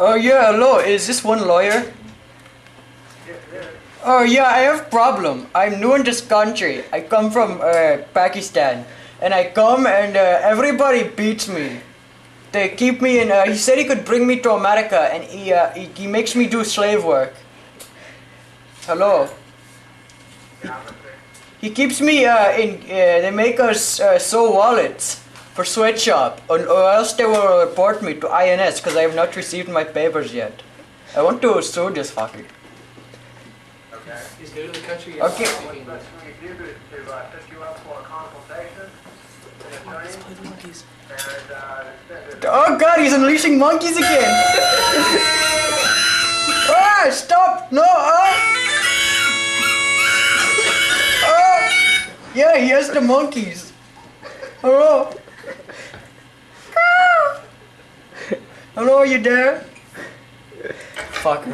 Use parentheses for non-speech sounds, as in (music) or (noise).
Oh yeah, hello. Is this one lawyer? Oh yeah, I have problem. I'm new in this country. I come from uh, Pakistan, and I come and uh, everybody beats me. They keep me in. Uh, he said he could bring me to America, and he, uh, he he makes me do slave work. Hello. He keeps me uh, in. Uh, they make us uh, sew wallets for sweatshop, or, or else they will report me to INS because I have not received my papers yet. I want to sue this fucker. Okay. He's new to the country. Okay. What's best thing you do is to uh, set you up for a consultation, an attorney, and uh, send. Oh god, he's unleashing monkeys again! (laughs) ah, stop! No! Ah! Ah! Yeah, he has the monkeys. Hello? Ah! Hello, you there? Fuck.